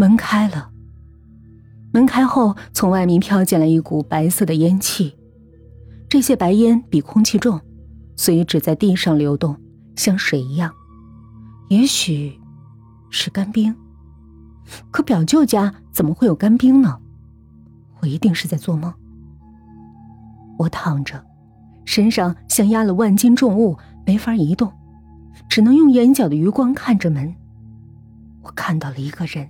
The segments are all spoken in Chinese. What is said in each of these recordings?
门开了。门开后，从外面飘进来一股白色的烟气，这些白烟比空气重，所以只在地上流动，像水一样。也许是干冰，可表舅家怎么会有干冰呢？我一定是在做梦。我躺着，身上像压了万斤重物，没法移动，只能用眼角的余光看着门。我看到了一个人，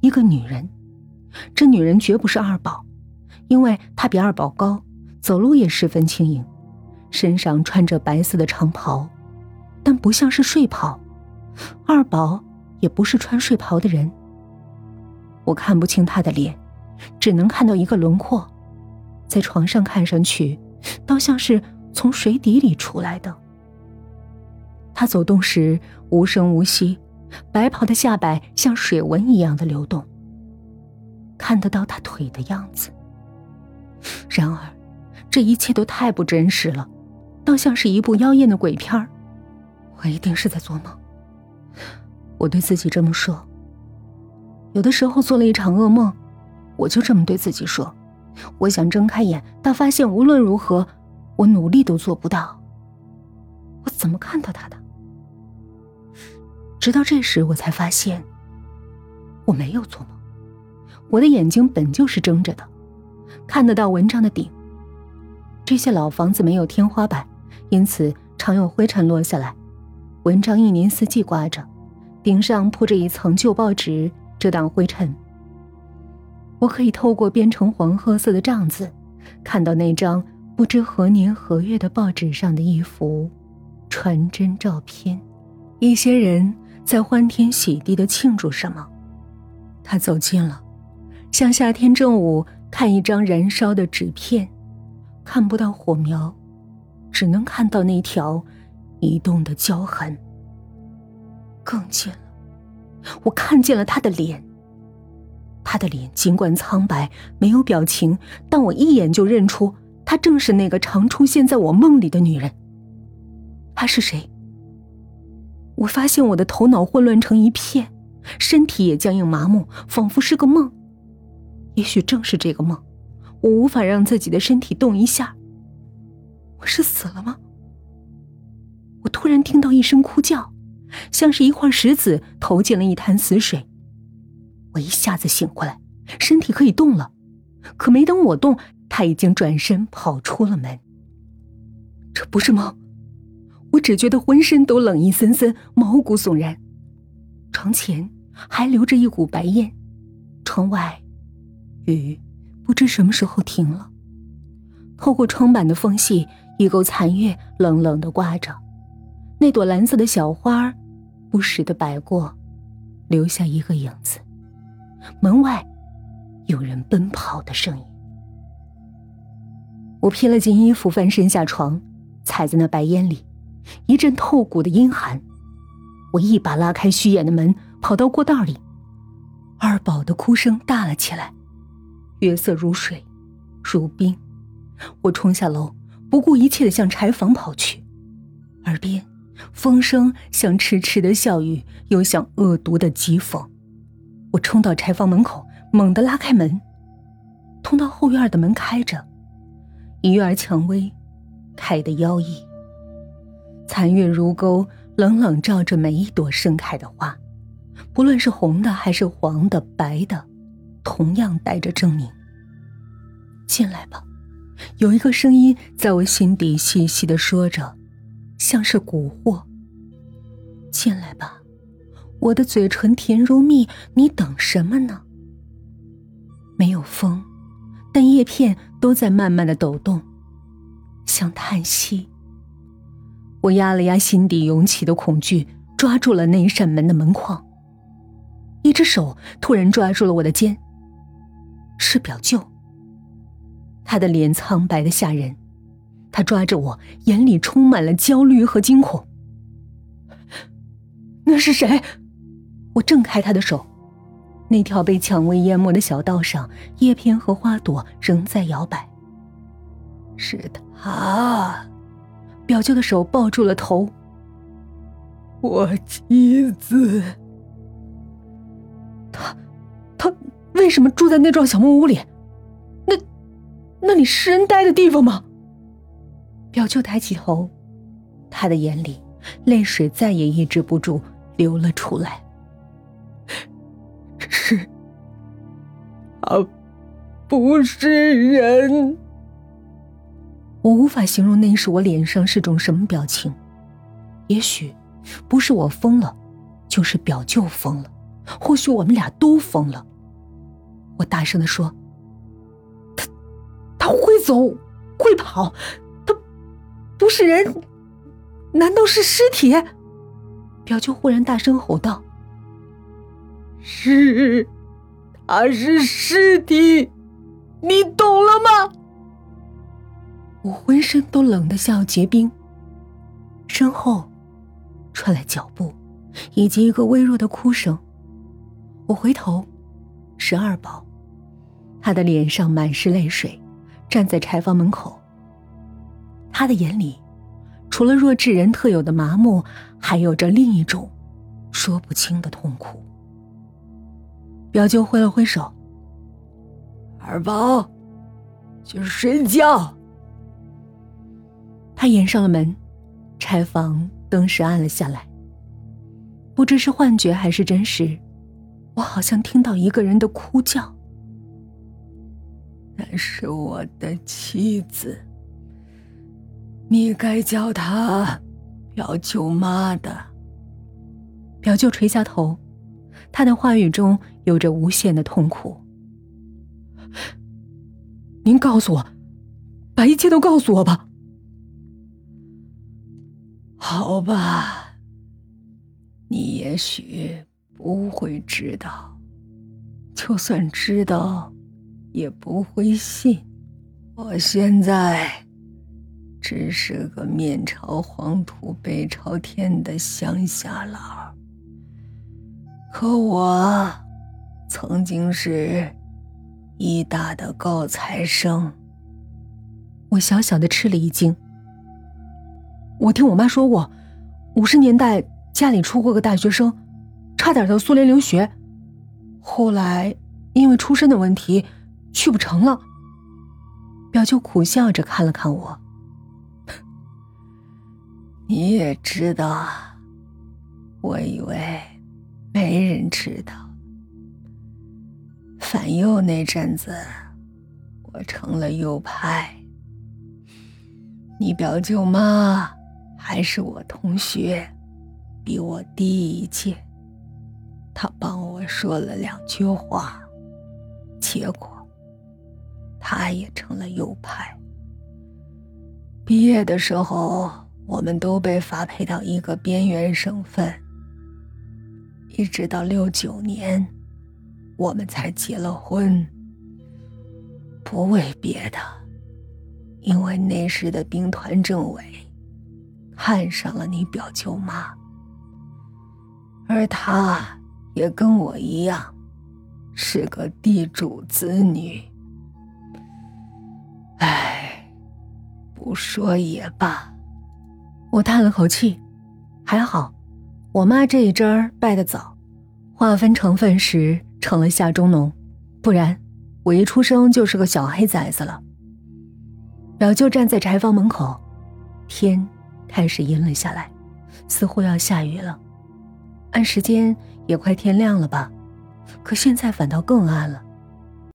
一个女人。这女人绝不是二宝，因为她比二宝高，走路也十分轻盈，身上穿着白色的长袍，但不像是睡袍。二宝也不是穿睡袍的人。我看不清她的脸，只能看到一个轮廓，在床上看上去，倒像是从水底里出来的。她走动时无声无息，白袍的下摆像水纹一样的流动。看得到他腿的样子。然而，这一切都太不真实了，倒像是一部妖艳的鬼片。我一定是在做梦。我对自己这么说。有的时候做了一场噩梦，我就这么对自己说：我想睁开眼，但发现无论如何，我努力都做不到。我怎么看到他的？直到这时，我才发现我没有做梦。我的眼睛本就是睁着的，看得到蚊帐的顶。这些老房子没有天花板，因此常有灰尘落下来。蚊帐一年四季挂着，顶上铺着一层旧报纸遮挡灰尘。我可以透过变成黄褐色的帐子，看到那张不知何年何月的报纸上的一幅传真照片。一些人在欢天喜地的庆祝什么。他走近了。像夏天正午看一张燃烧的纸片，看不到火苗，只能看到那条移动的焦痕。更近了，我看见了他的脸。他的脸尽管苍白，没有表情，但我一眼就认出，她正是那个常出现在我梦里的女人。她是谁？我发现我的头脑混乱成一片，身体也僵硬麻木，仿佛是个梦。也许正是这个梦，我无法让自己的身体动一下。我是死了吗？我突然听到一声哭叫，像是一块石子投进了一潭死水。我一下子醒过来，身体可以动了。可没等我动，他已经转身跑出了门。这不是梦，我只觉得浑身都冷意森森，毛骨悚然。床前还留着一股白烟，窗外。雨不知什么时候停了，透过窗板的缝隙，一钩残月冷冷的挂着，那朵蓝色的小花不时的摆过，留下一个影子。门外有人奔跑的声音。我披了件衣服，翻身下床，踩在那白烟里，一阵透骨的阴寒。我一把拉开虚掩的门，跑到过道里，二宝的哭声大了起来。月色如水，如冰。我冲下楼，不顾一切的向柴房跑去。耳边，风声像痴痴的笑语，又像恶毒的讥讽。我冲到柴房门口，猛地拉开门。通到后院的门开着，一院蔷薇开得妖异。残月如钩，冷冷照着每一朵盛开的花，不论是红的还是黄的、白的。同样带着证明。进来吧，有一个声音在我心底细细的说着，像是蛊惑。进来吧，我的嘴唇甜如蜜，你等什么呢？没有风，但叶片都在慢慢的抖动，像叹息。我压了压心底涌起的恐惧，抓住了那一扇门的门框。一只手突然抓住了我的肩。是表舅。他的脸苍白的吓人，他抓着我，眼里充满了焦虑和惊恐。那是谁？我挣开他的手，那条被蔷薇淹没的小道上，叶片和花朵仍在摇摆。是他，表舅的手抱住了头。我妻子，他为什么住在那幢小木屋里？那，那里是人待的地方吗？表舅抬起头，他的眼里泪水再也抑制不住流了出来。是，啊，不是人。我无法形容那时我脸上是种什么表情。也许，不是我疯了，就是表舅疯了，或许我们俩都疯了。我大声的说：“他，他会走，会跑，他不是人，难道是尸体？”表舅忽然大声吼道：“是，他是尸体，你懂了吗？”我浑身都冷得像要结冰。身后传来脚步，以及一个微弱的哭声。我回头，是二宝。他的脸上满是泪水，站在柴房门口。他的眼里，除了弱智人特有的麻木，还有着另一种说不清的痛苦。表舅挥了挥手：“二宝，去睡觉。”他掩上了门，柴房灯时暗了下来。不知是幻觉还是真实，我好像听到一个人的哭叫。那是我的妻子，你该叫她表舅妈的。表舅垂下头，他的话语中有着无限的痛苦。您告诉我，把一切都告诉我吧。好吧，你也许不会知道，就算知道。也不会信，我现在只是个面朝黄土背朝天的乡下佬。可我曾经是医大的高材生。我小小的吃了一惊。我听我妈说过，五十年代家里出过个大学生，差点到苏联留学，后来因为出身的问题。去不成了。表舅苦笑着看了看我，你也知道，我以为没人知道。反右那阵子，我成了右派。你表舅妈还是我同学，比我低一届，他帮我说了两句话，结果。他也成了右派。毕业的时候，我们都被发配到一个边缘省份。一直到六九年，我们才结了婚。不为别的，因为那时的兵团政委看上了你表舅妈，而她也跟我一样，是个地主子女。唉不说也罢，我叹了口气，还好，我妈这一针儿拜得早，划分成分时成了下中农，不然我一出生就是个小黑崽子了。表舅站在柴房门口，天开始阴了下来，似乎要下雨了。按时间也快天亮了吧，可现在反倒更暗了。